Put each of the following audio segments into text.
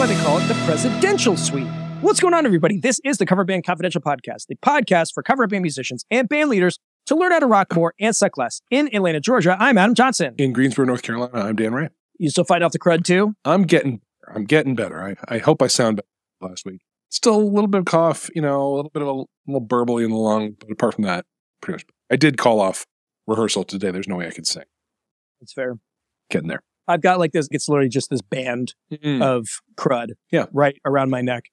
why they call it the Presidential Suite. What's going on, everybody? This is the Cover Band Confidential Podcast, the podcast for cover band musicians and band leaders to learn how to rock more and suck less. In Atlanta, Georgia, I'm Adam Johnson. In Greensboro, North Carolina, I'm Dan Ray. You still fight off the crud too? I'm getting, I'm getting better. I, I hope I sound better last week. Still a little bit of cough, you know, a little bit of a little burbly in the lung, but apart from that, pretty much. I did call off rehearsal today. There's no way I could sing. That's fair. Getting there. I've got like this, it's literally just this band Mm. of crud Yeah. right around my neck.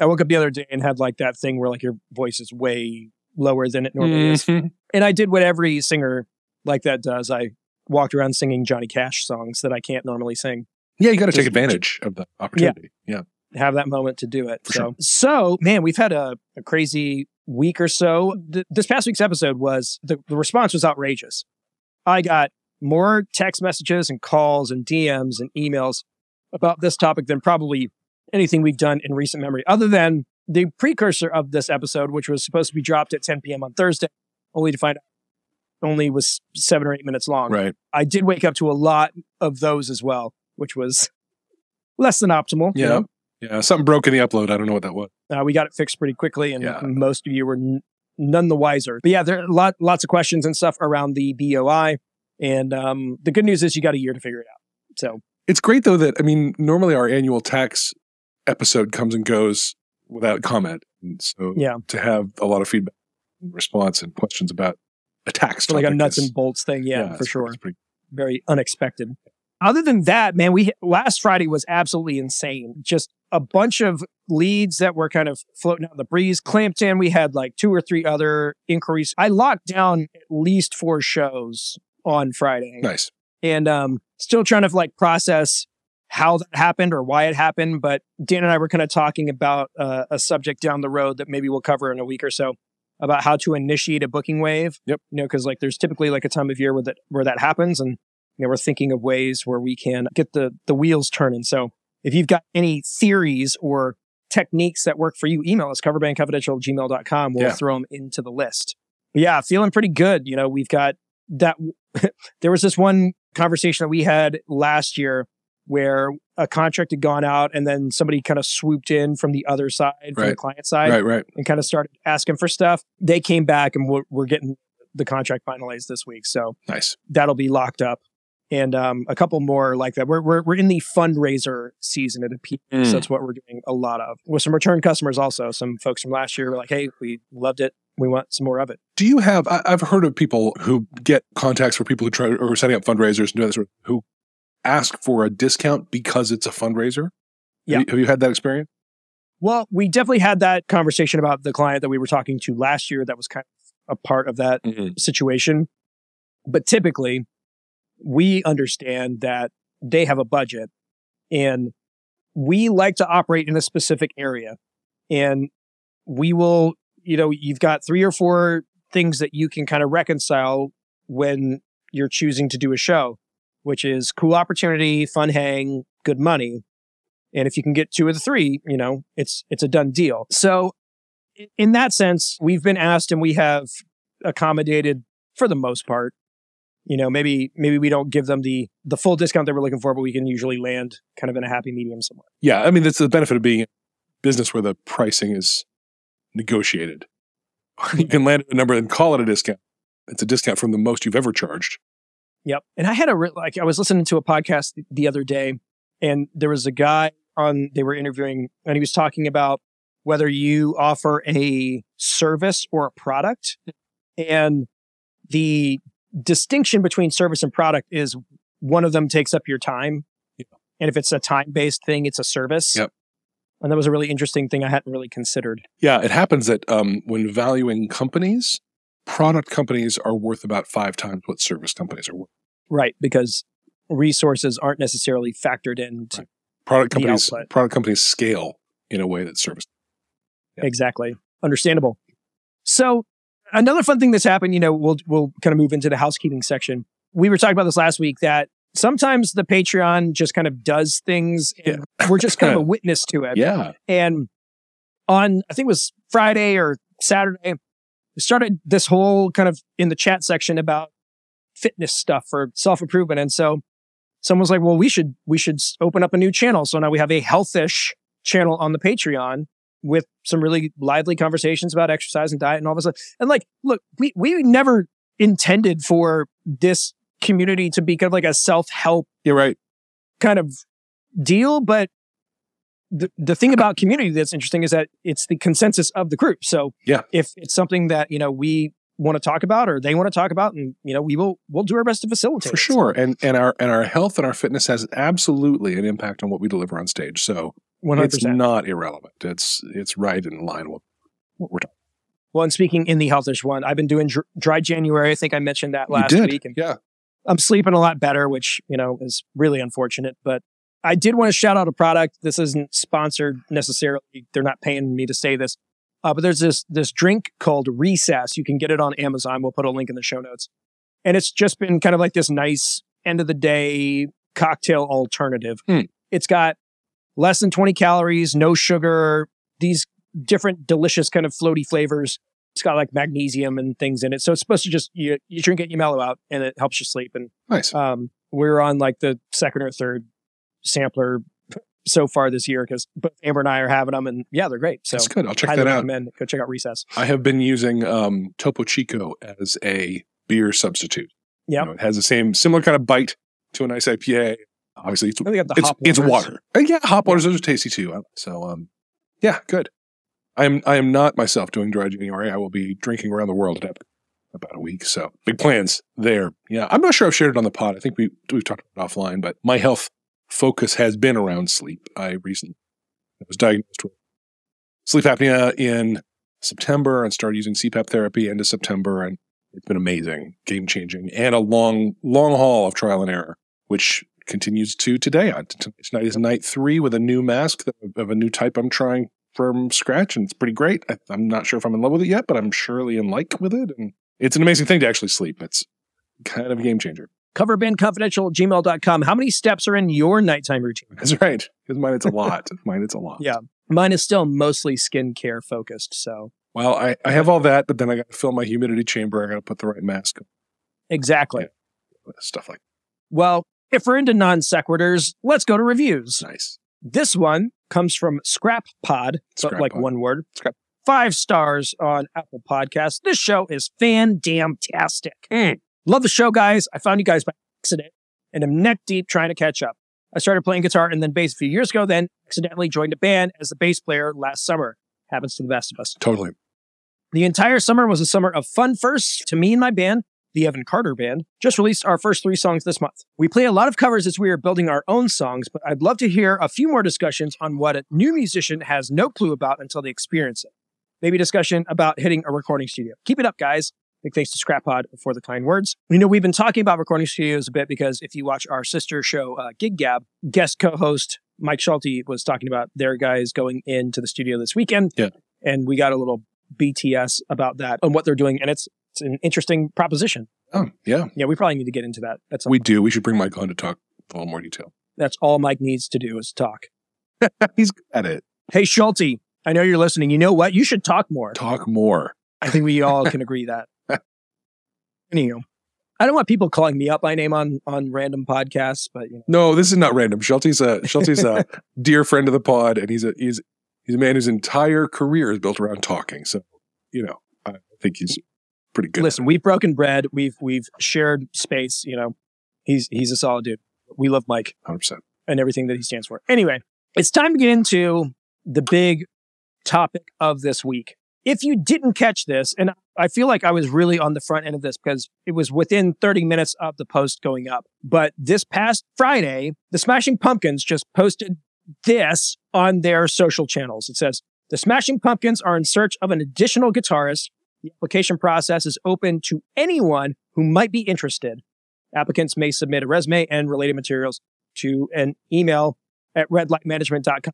I woke up the other day and had like that thing where like your voice is way lower than it normally is. Mhm. And I did what every singer like that does. I walked around singing Johnny Cash songs that I can't normally sing. Yeah, you got to take advantage of the opportunity. Yeah. Have that moment to do it. For so, sure. so man, we've had a, a crazy week or so. Th- this past week's episode was the, the response was outrageous. I got more text messages and calls and DMs and emails about this topic than probably anything we've done in recent memory, other than the precursor of this episode, which was supposed to be dropped at 10 p.m. on Thursday, only to find only was seven or eight minutes long. Right. I did wake up to a lot of those as well, which was less than optimal. you Yeah. know? Yeah. Something broke in the upload. I don't know what that was. Uh, we got it fixed pretty quickly, and Yeah. most of you were n- none the wiser. But yeah, there are lot, lots of questions and stuff around the BOI. And um, the good news is you got a year to figure it out. So It's great though that I mean, normally our annual tax episode comes and goes without comment. And so Yeah. to have a lot of feedback, response, and questions about a tax for like a nuts is- and bolts thing, yeah, for it's- sure. it's pretty- very unexpected. Other than that, man, we last Friday was absolutely insane. Just a bunch of leads that were kind of floating out in the breeze. Clamped in, we had like two or three other inquiries. I locked down at least four shows on Friday, nice. and um, still trying to like process how that happened or why it happened. But Dan and I were kind of talking about uh, a subject down the road that maybe we'll cover in a week or so about how to initiate a booking wave. Yep. You know, because like there's typically like a time of year where that where that happens, and you know we're thinking of ways where we can get the the wheels turning. So if you've got any theories or techniques that work for you, email us coverbandconfidential at gmail.com. We'll Yeah. throw them into the list. But yeah, feeling pretty good. You know, we've got that. there was this one conversation that we had last year where a contract had gone out and then somebody kind of swooped in from the other side, from the client side, right. Right. and kind of started asking for stuff. They came back and we're, we're getting the contract finalized this week. So Nice. that'll be locked up. And um, a couple more like that. We're, we're, we're in the fundraiser season at a peak. Mm. So that's what we're doing a lot of. With some return customers also. Some folks from last year were like, hey, we loved it. We want some more of it. Do you have? I, I've heard of people who get contacts for people who try or setting up fundraisers and doing this, who ask for a discount because it's a fundraiser. Yeah. Have you, have you had that experience? Well, we definitely had that conversation about the client that we were talking to last year that was kind of a part of that mm-hmm. situation. But typically, we understand that they have a budget and we like to operate in a specific area. And we will, you know, you've got three or four things that you can kind of reconcile when you're choosing to do a show, which is cool opportunity, fun hang, good money. And if you can get two of the three, you know, it's it's a done deal. So in that sense, we've been asked and we have accommodated for the most part. You know, maybe maybe we don't give them the the full discount they were looking for, but we can usually land kind of in a happy medium somewhere. Yeah. I mean, that's the benefit of being in business where the pricing is negotiated. you can land a number and call it a discount. It's a discount from the most you've ever charged. Yep. And I had a re- like I was listening to a podcast th- the other day, and there was a guy on they were interviewing, and he was talking about whether you offer a service or a product, and the distinction between service and product is one of them takes up your time, Yeah. and if it's a time based thing, it's a service. Yep. And that was a really interesting thing I hadn't really considered. Yeah, it happens that um, when valuing companies, product companies are worth about five times what service companies are worth. Right, because resources aren't necessarily factored into Right. Product companies, product companies scale in a way that service. Yeah. Exactly. Understandable. So another fun thing that's happened, you know, we'll we'll kind of move into the housekeeping section. We were talking about this last week that sometimes the Patreon just kind of does things and we're just kind of a witness to it. Yeah, And on I think it was Friday or Saturday, we started this whole kind of in the chat section about fitness stuff for self-improvement. And so someone's like, well, we should, we should open up a new channel. So now we have a healthish channel on the Patreon with some really lively conversations about exercise and diet and all of this stuff. And like, look, we, we never intended for this community to be kind of like a self-help. You're right. Kind of deal. But the, the thing about community that's interesting is that it's the consensus of the group. So yeah, if it's something that, you know, we want to talk about or they want to talk about and you know we will we'll do our best to facilitate for sure and and our and our health and our fitness has absolutely an impact on what we deliver on stage so 100%. it's not irrelevant it's it's right in line with what we're talking well and speaking in the healthish one i've been doing dr- dry january i think i mentioned that last week and yeah i'm sleeping a lot better which you know is really unfortunate but i did want to shout out a product this isn't sponsored necessarily they're not paying me to say this uh, but there's this this drink called Recess. You can get it on Amazon. We'll put a link in the show notes. And it's just been kind of like this nice end of the day cocktail alternative. Hmm. It's got less than 20 calories, no sugar, these different delicious kind of floaty flavors. It's got like magnesium and things in it. So it's supposed to just you, you drink it, you mellow out, and it helps you sleep. And nice. Um, we're on like the second or third sampler so far this year because both Amber and I are having them, and yeah, they're great. So that's good. I'll check that out. Go check out Recess. I have been using um, Topo Chico as a beer substitute. Yeah, you know, it has the same similar kind of bite to a nice IPA. Obviously, it's it's, it's, water. And yeah, hop waters those are tasty too. So um, yeah, good. I am I am not myself doing dry January. I will be drinking around the world in about a week. So big plans there. Yeah, I'm not sure I've shared it on the pod. I think we we've talked about it offline, but my health focus has been around sleep. I recently was diagnosed with sleep apnea in September and started using CPAP therapy into September, and it's been amazing, game changing, and a long, long haul of trial and error, which continues to today. Tonight is night three with a new mask of a new type I'm trying from scratch, and it's pretty great. I'm not sure if I'm in love with it yet, but I'm surely in like with it, and it's an amazing thing to actually sleep. It's kind of a game changer coverbandconfidential at gmail.com. How many steps are in your nighttime routine? That's right. Because mine, it's a lot. mine, it's a lot. Yeah. Mine is still mostly skincare focused. So, well, I, I have all that, but then I got to fill my humidity chamber. I got to put the right mask on. Exactly. Yeah. Stuff like that. Well, if we're into non sequiturs, let's go to reviews. Nice. This one comes from Scrap Pod, Scrap like Pod. one word. Scrap. Five stars on Apple Podcasts. This show is fan damn tastic. Mm. Love the show, guys. I found you guys by accident and am neck deep trying to catch up. I started playing guitar and then bass a few years ago, then accidentally joined a band as the bass player last summer. Happens to the best of us. Totally. The entire summer was a summer of fun first to me and my band, the Evan Carter Band, just released our first three songs this month. We play a lot of covers as we are building our own songs, but I'd love to hear a few more discussions on what a new musician has no clue about until they experience it. Maybe discussion about hitting a recording studio. Keep it up, guys. Big thanks to Scrap Pod for the kind words. You know, we've been talking about recording studios a bit because if you watch our sister show, uh, Gig Gab, guest co host Mike Schulte was talking about their guys going into the studio this weekend. Yeah. And we got a little BTS about that and what they're doing. And it's, it's an interesting proposition. Oh, yeah. Yeah, we probably need to get into that. That's we do. We should bring Mike on to talk a little more detail. That's all Mike needs to do is talk. He's good at it. Hey, Schulte, I know you're listening. You know what? You should talk more. Talk more. I think we all can agree that. Anywho, I don't want people calling me up by name on on random podcasts, but you know. no, this is not random. Schulte's a Schulte's a dear friend of the pod, and he's a he's he's a man whose entire career is built around talking. So you know, I think he's pretty good. Listen, we've broken bread. We've we've shared space. You know, he's he's a solid dude. We love Mike, hundred percent, and everything that he stands for. Anyway, it's time to get into the big topic of this week. If you didn't catch this, and I feel like I was really on the front end of this because it was within 30 minutes of the post going up. But this past Friday, the Smashing Pumpkins just posted this on their social channels. It says, The Smashing Pumpkins are in search of an additional guitarist. The application process is open to anyone who might be interested. Applicants may submit a resume and related materials to an email at redlightmanagement.com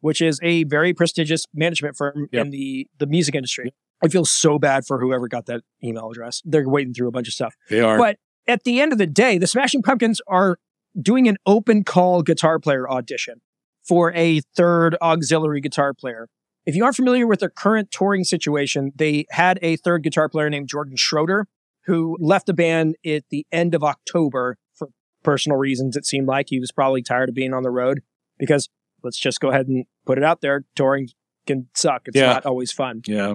which is a very prestigious management firm yep. in the, the music industry. I feel so bad for whoever got that email address. They're waiting through a bunch of stuff. They are. But at the end of the day, the Smashing Pumpkins are doing an open call guitar player audition for a third auxiliary guitar player. If you aren't familiar with their current touring situation, they had a third guitar player named Jordan Schroeder who left the band at the end of October for personal reasons. It seemed like he was probably tired of being on the road because let's just go ahead and put it out there. Touring can suck. It's Yeah. not always fun. Yeah.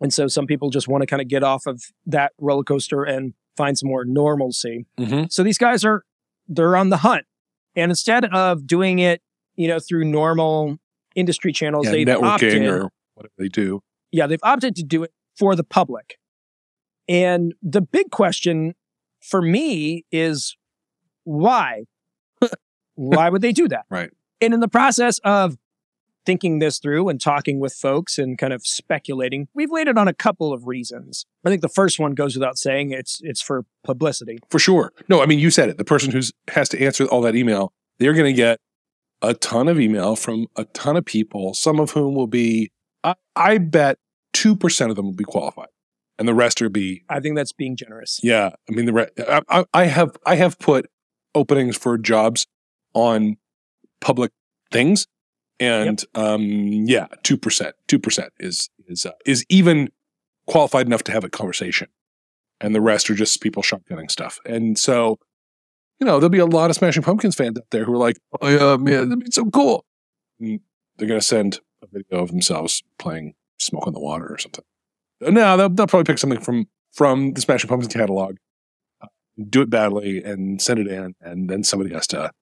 And so some people just want to kind of get off of that roller coaster and find some more normalcy. Mm-hmm. So these guys are they're on the hunt. And instead of doing it, you know, through normal industry channels, Yeah, they've networking opted, or whatever they do. yeah, they've opted to do it for the public. And the big question for me is why? why would they do that? Right. And in the process of thinking this through and talking with folks and kind of speculating, we've landed on a couple of reasons. I think the first one goes without saying it's it's for publicity. For sure. No, I mean you said it. The person who's has to answer all that email, they're going to get a ton of email from a ton of people. Some of whom will be, I, I bet, two percent of them will be qualified, and the rest will be, I think that's being generous. yeah. I mean the re- I, I, I have I have put openings for jobs on public things, and um, yeah, two percent, two percent is is uh, is even qualified enough to have a conversation, and the rest are just people shotgunning stuff. And so, you know, there'll be a lot of Smashing Pumpkins fans out there who are like, "Oh yeah, man, that'd be so cool." And they're gonna send a video of themselves playing "Smoke on the Water" or something. No, they'll, they'll probably pick something from from the Smashing Pumpkins catalog, uh, do it badly, and send it in, and then somebody has to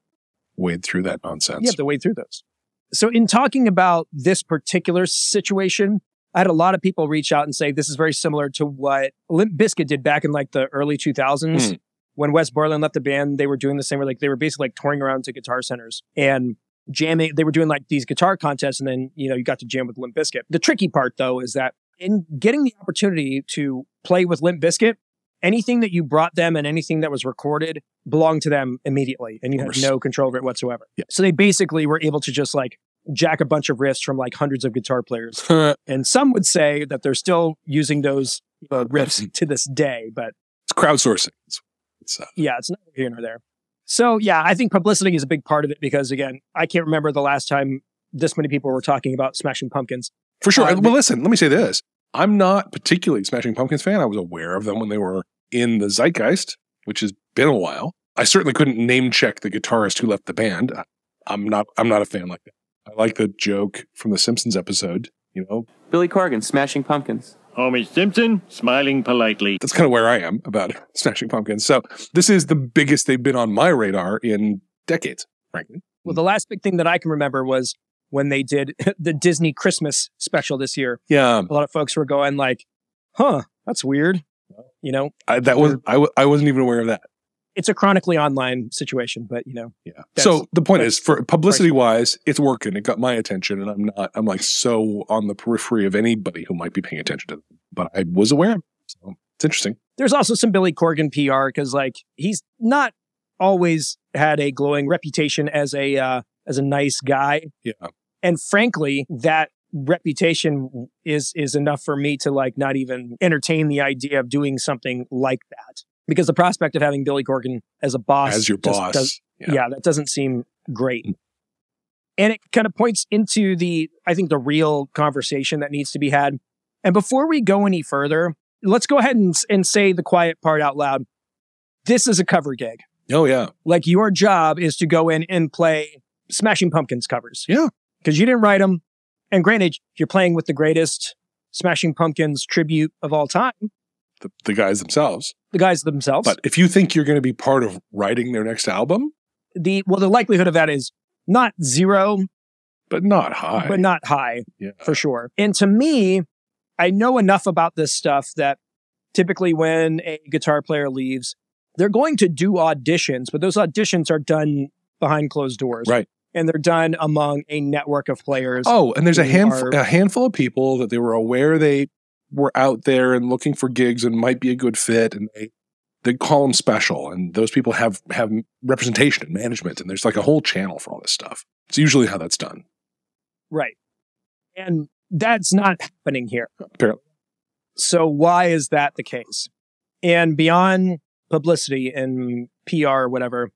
wade through that nonsense. You have to wade through those. So, in talking about this particular situation, I had a lot of people reach out and say this is very similar to what Limp Bizkit did back in like the early 2000s. Hmm. When Wes Borland left the band, they were doing the same. Where like they were basically like touring around to guitar centers and jamming. They were doing like these guitar contests, and then you know you got to jam with Limp Bizkit. The tricky part though is that in getting the opportunity to play with Limp Bizkit, anything that you brought them and anything that was recorded belonged to them immediately, and you had no control over it whatsoever. Yeah. So they basically were able to just like jack a bunch of riffs from like hundreds of guitar players. And some would say that they're still using those uh, riffs to this day, but It's crowdsourcing. It's, it's uh, yeah, it's not here nor there. So yeah, I think publicity is a big part of it because again, I can't remember the last time this many people were talking about Smashing Pumpkins. for sure. Uh, well, listen, let me say this: I'm not particularly a Smashing Pumpkins fan. I was aware of them when they were in the zeitgeist, which has been a while. I certainly couldn't name check the guitarist who left the band. I'm not. I'm not a fan like that. I like the joke from the Simpsons episode. You know, Billy Corgan, Smashing Pumpkins. Homer Simpson, smiling politely. that's kind of where I am about Smashing Pumpkins. So this is the biggest they've been on my radar in decades, frankly. Well, the last big thing that I can remember was when they did the Disney Christmas special this year. Yeah, A lot of folks were going like, "Huh, that's weird." You know, I, that was I, w- I wasn't even aware of that. It's a chronically online situation, but you know, Yeah. So the point is, for publicity wise, it's working. It got my attention, and I'm not. I'm like so on the periphery of anybody who might be paying attention to them, but I was aware. So it's interesting. there's also some Billy Corgan PR because like he's not always had a glowing reputation as a uh, as a nice guy, Yeah. and frankly, that reputation is is enough for me to like not even entertain the idea of doing something like that because the prospect of having Billy Corgan as a boss As your boss, does- yeah. yeah, that doesn't seem great. And it kind of points into the, I think, the real conversation that needs to be had. And before we go any further, let's go ahead and, and say the quiet part out loud. This is a cover gig. Oh yeah, Like your job is to go in and play Smashing Pumpkins covers. Yeah. Because you didn't write them. And granted, you're playing with the greatest Smashing Pumpkins tribute of all time, the, the guys themselves. the guys themselves. But if you think you're going to be part of writing their next album, the well, the likelihood of that is not zero, but not high. but not high. yeah. for sure. And to me, I know enough about this stuff that typically when a guitar player leaves, they're going to do auditions, but those auditions are done behind closed doors. Right. And they're done among a network of players. Oh, and there's a handful are- a handful of people that they were aware they were out there and looking for gigs and might be a good fit, and they they call them special, and those people have have representation and management, and there's like a whole channel for all this stuff. It's usually how that's done. Right. And that's not happening here. Apparently. So why is that the case? And beyond publicity and PR or whatever,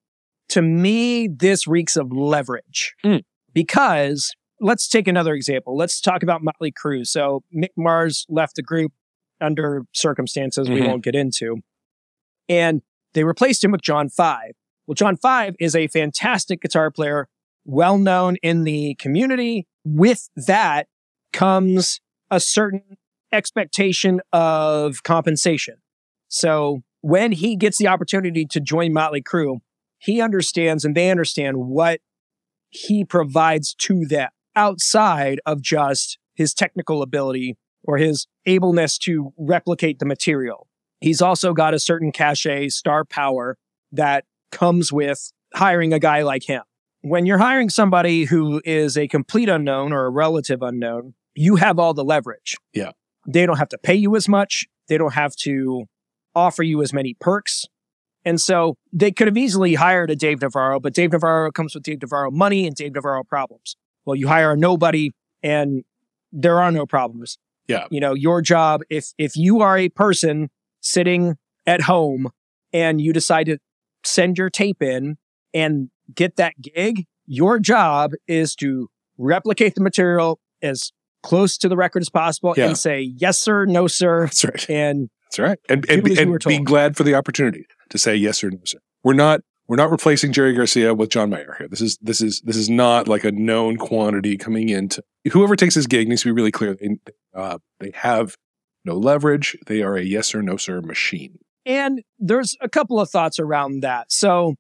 to me, this reeks of leverage. Mm. Because let's take another example. Let's talk about Motley Crue. So Mick Mars left the group under circumstances we Mhm. won't get into. And they replaced him with John Five. Well, John Five is a fantastic guitar player, well known in the community. With that comes a certain expectation of compensation. So when he gets the opportunity to join Motley Crue, he understands and they understand what he provides to them outside of just his technical ability or his ableness to replicate the material. He's also got a certain cachet, star power that comes with hiring a guy like him. When you're hiring somebody who is a complete unknown or a relative unknown, you have all the leverage. Yeah. They don't have to pay you as much. They don't have to offer you as many perks. And so they could have easily hired a Dave Navarro, but Dave Navarro comes with Dave Navarro money and Dave Navarro problems. Well, you hire a nobody and there are no problems. Yeah. You know, your job, if, if you are a person sitting at home and you decide to send your tape in and get that gig, your job is to replicate the material as close to the record as possible Yeah. and say, yes, sir, no, sir. That's right. And That's right. And and, Do as you and be glad for the opportunity to say yes or no, sir. We're not we're not replacing Jerry Garcia with John Mayer here. This is this is this is not like a known quantity coming into whoever takes this gig needs to be really clear. They uh, they have no leverage. They are a yes or no sir machine. And there's a couple of thoughts around that. So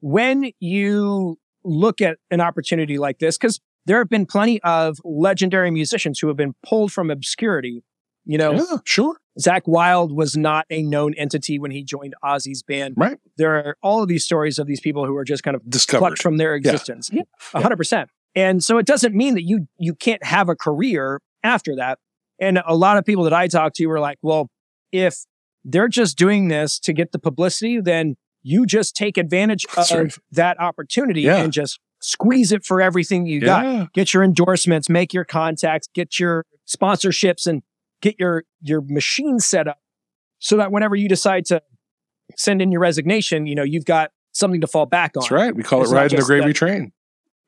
when you look at an opportunity like this, because there have been plenty of legendary musicians who have been pulled from obscurity. You know, yeah, sure. Zakk Wylde was not a known entity when he joined Ozzy's band. Right. There are all of these stories of these people who are just kind of Discovered. plucked from their existence. Yeah, a hundred percent. And so it doesn't mean that you you can't have a career after that. And a lot of people that I talk to were like, well, if they're just doing this to get the publicity, then you just take advantage That's of right. that opportunity Yeah. and just squeeze it for everything you got. Get your endorsements, make your contacts, get your sponsorships and get your your machine set up so that whenever you decide to send in your resignation, you know, you've got something to fall back on. That's right. We call It's it riding the gravy that- train.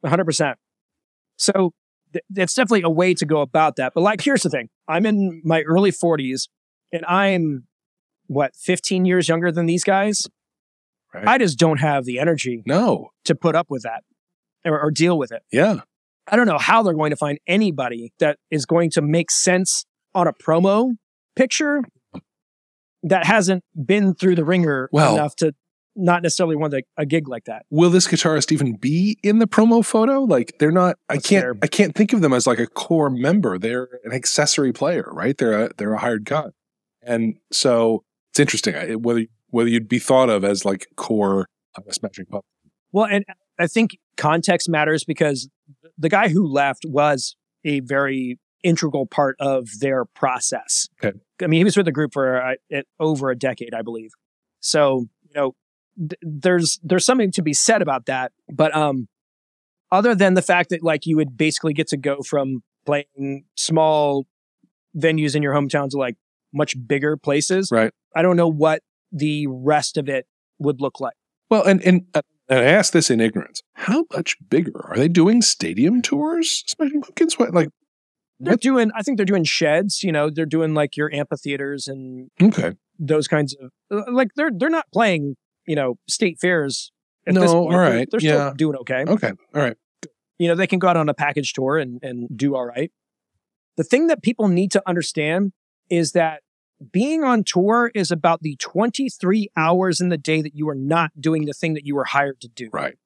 100%. So th- it's definitely a way to go about that. But like, here's the thing I'm in my early 40s and I'm what, 15 years younger than these guys? Right. I just don't have the energy No. to put up with that or, or deal with it. Yeah. I don't know how they're going to find anybody that is going to make sense on a promo picture that hasn't been through the ringer Well- enough to not necessarily want a, a gig like that. Will this guitarist even be in the promo photo? Like they're not. I can't. fair. I can't think of them as like a core member. They're an accessory player, right? They're a they're a hired gun, and so it's interesting whether whether you'd be thought of as like core Smashing Pumpkins. Well, and I think context matters because the guy who left was a very integral part of their process. Okay. I mean, he was with the group for uh, over a decade, I believe. So, you know, th- there's there's something to be said about that. But um, other than the fact that like you would basically get to go from playing small venues in your hometown to like much bigger places, Right. I don't know what the rest of it would look like. Well, and and, uh, and I ask this in ignorance: How much bigger are they doing stadium tours? Smashing Pumpkins? What like? They're doing, I think they're doing sheds, you know, they're doing like your amphitheaters and Okay, those kinds of, uh, like they're, they're not playing, you know, state fairs. No, this point. all They're- They're, yeah. still doing okay. okay, all right. You know, they can go out on a package tour and, and do all right. The thing that people need to understand is that being on tour is about the 23 hours in the day that you are not doing the thing that you were hired to do. Right.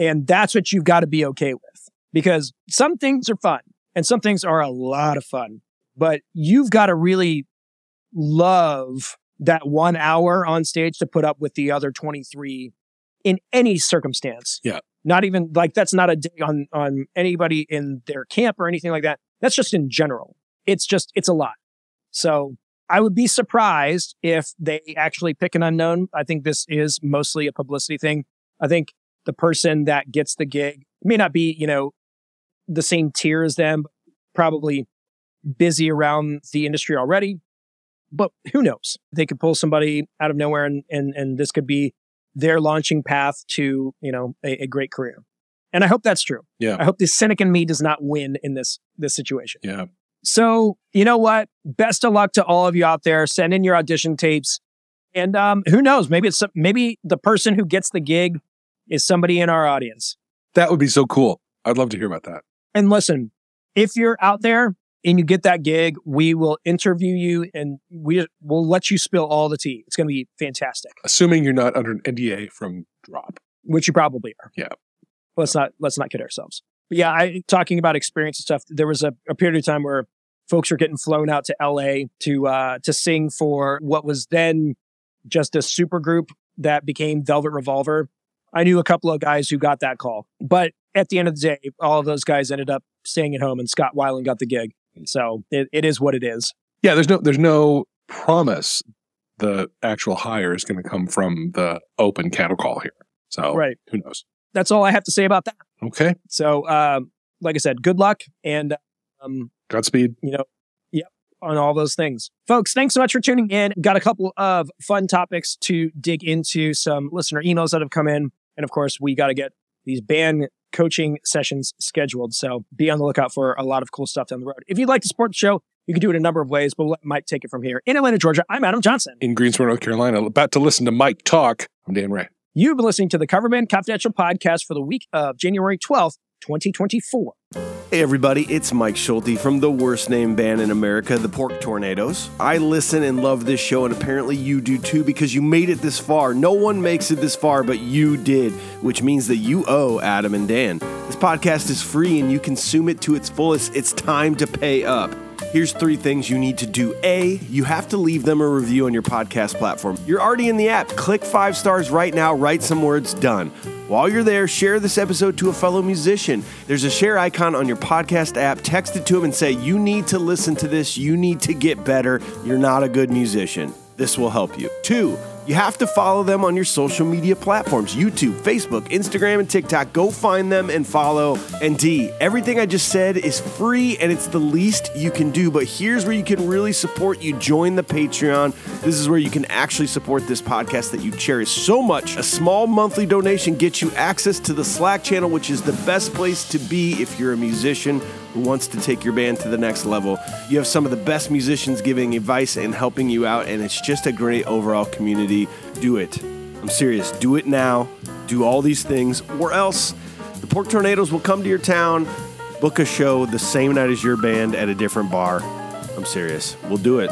And that's what you've got to be okay with because some things are fun and some things are a lot of fun, but you've got to really love that one hour on stage to put up with the other 23 in any circumstance. Yeah. Not even like that's not a day on, on anybody in their camp or anything like that. That's just in general. It's just, it's a lot. So I would be surprised if they actually pick an unknown. I think this is mostly a publicity thing. I think the person that gets the gig may not be, you know, the same tier as them, probably busy around the industry already. But who knows? They could pull somebody out of nowhere and, and, and this could be their launching path to, you know, a, a great career. And I hope that's true. Yeah. I hope the cynic in me does not win in this, this situation. Yeah. So, you know what? Best of luck to all of you out there. Send in your audition tapes. And um, who knows? Maybe it's some- maybe the person who gets the gig is somebody in our audience. That would be so cool. I'd love to hear about that. And listen, if you're out there and you get that gig, we will interview you and we will let you spill all the tea. It's going to be fantastic. Assuming you're not under an NDA from Drop, which you probably are. Yeah. Let's not let's not kid ourselves. But yeah, I talking about experience and stuff. There was a, a period of time where folks were getting flown out to LA to uh, to sing for what was then just a super group that became Velvet Revolver. I knew a couple of guys who got that call, but at the end of the day, all of those guys ended up staying at home, and Scott Weiland got the gig. So it, it is what it is. Yeah, there's no there's no promise the actual hire is going to come from the open cattle call here. So right. who knows? That's all I have to say about that. Okay. So, um, like I said, good luck and um, Godspeed. You know, yep, on all those things. Folks, thanks so much for tuning in. Got a couple of fun topics to dig into, some listener emails that have come in. And of course, we got to get these band coaching sessions scheduled. So be on the lookout for a lot of cool stuff down the road. If you'd like to support the show, you can do it a number of ways, but we'll let Mike take it from here. In Atlanta, Georgia, I'm Adam Johnson. In Greensboro, North Carolina, about to listen to Mike talk. I'm Dan Ray. You've been listening to the Cover Band Confidential podcast for the week of January 12th, 2024. Hey, everybody, it's Mike Schulte from the worst named band in America, the Pork Tornadoes. I listen and love this show, and apparently you do too because you made it this far. No one makes it this far, but you did, which means that you owe Adam and Dan. This podcast is free and you consume it to its fullest. It's time to pay up. Here's three things you need to do. A, you have to leave them a review on your podcast platform. You're already in the app. Click five stars right now, write some words, done. While you're there, share this episode to a fellow musician. There's a share icon on your podcast app. Text it to him and say, You need to listen to this. You need to get better. You're not a good musician. This will help you. Two, you have to follow them on your social media platforms YouTube, Facebook, Instagram, and TikTok. Go find them and follow. And D, everything I just said is free and it's the least you can do. But here's where you can really support you join the Patreon. This is where you can actually support this podcast that you cherish so much. A small monthly donation gets you access to the Slack channel, which is the best place to be if you're a musician who wants to take your band to the next level. You have some of the best musicians giving advice and helping you out, and it's just a great overall community. Do it. I'm serious. Do it now. Do all these things, or else the Pork Tornadoes will come to your town, book a show the same night as your band at a different bar. I'm serious. We'll do it.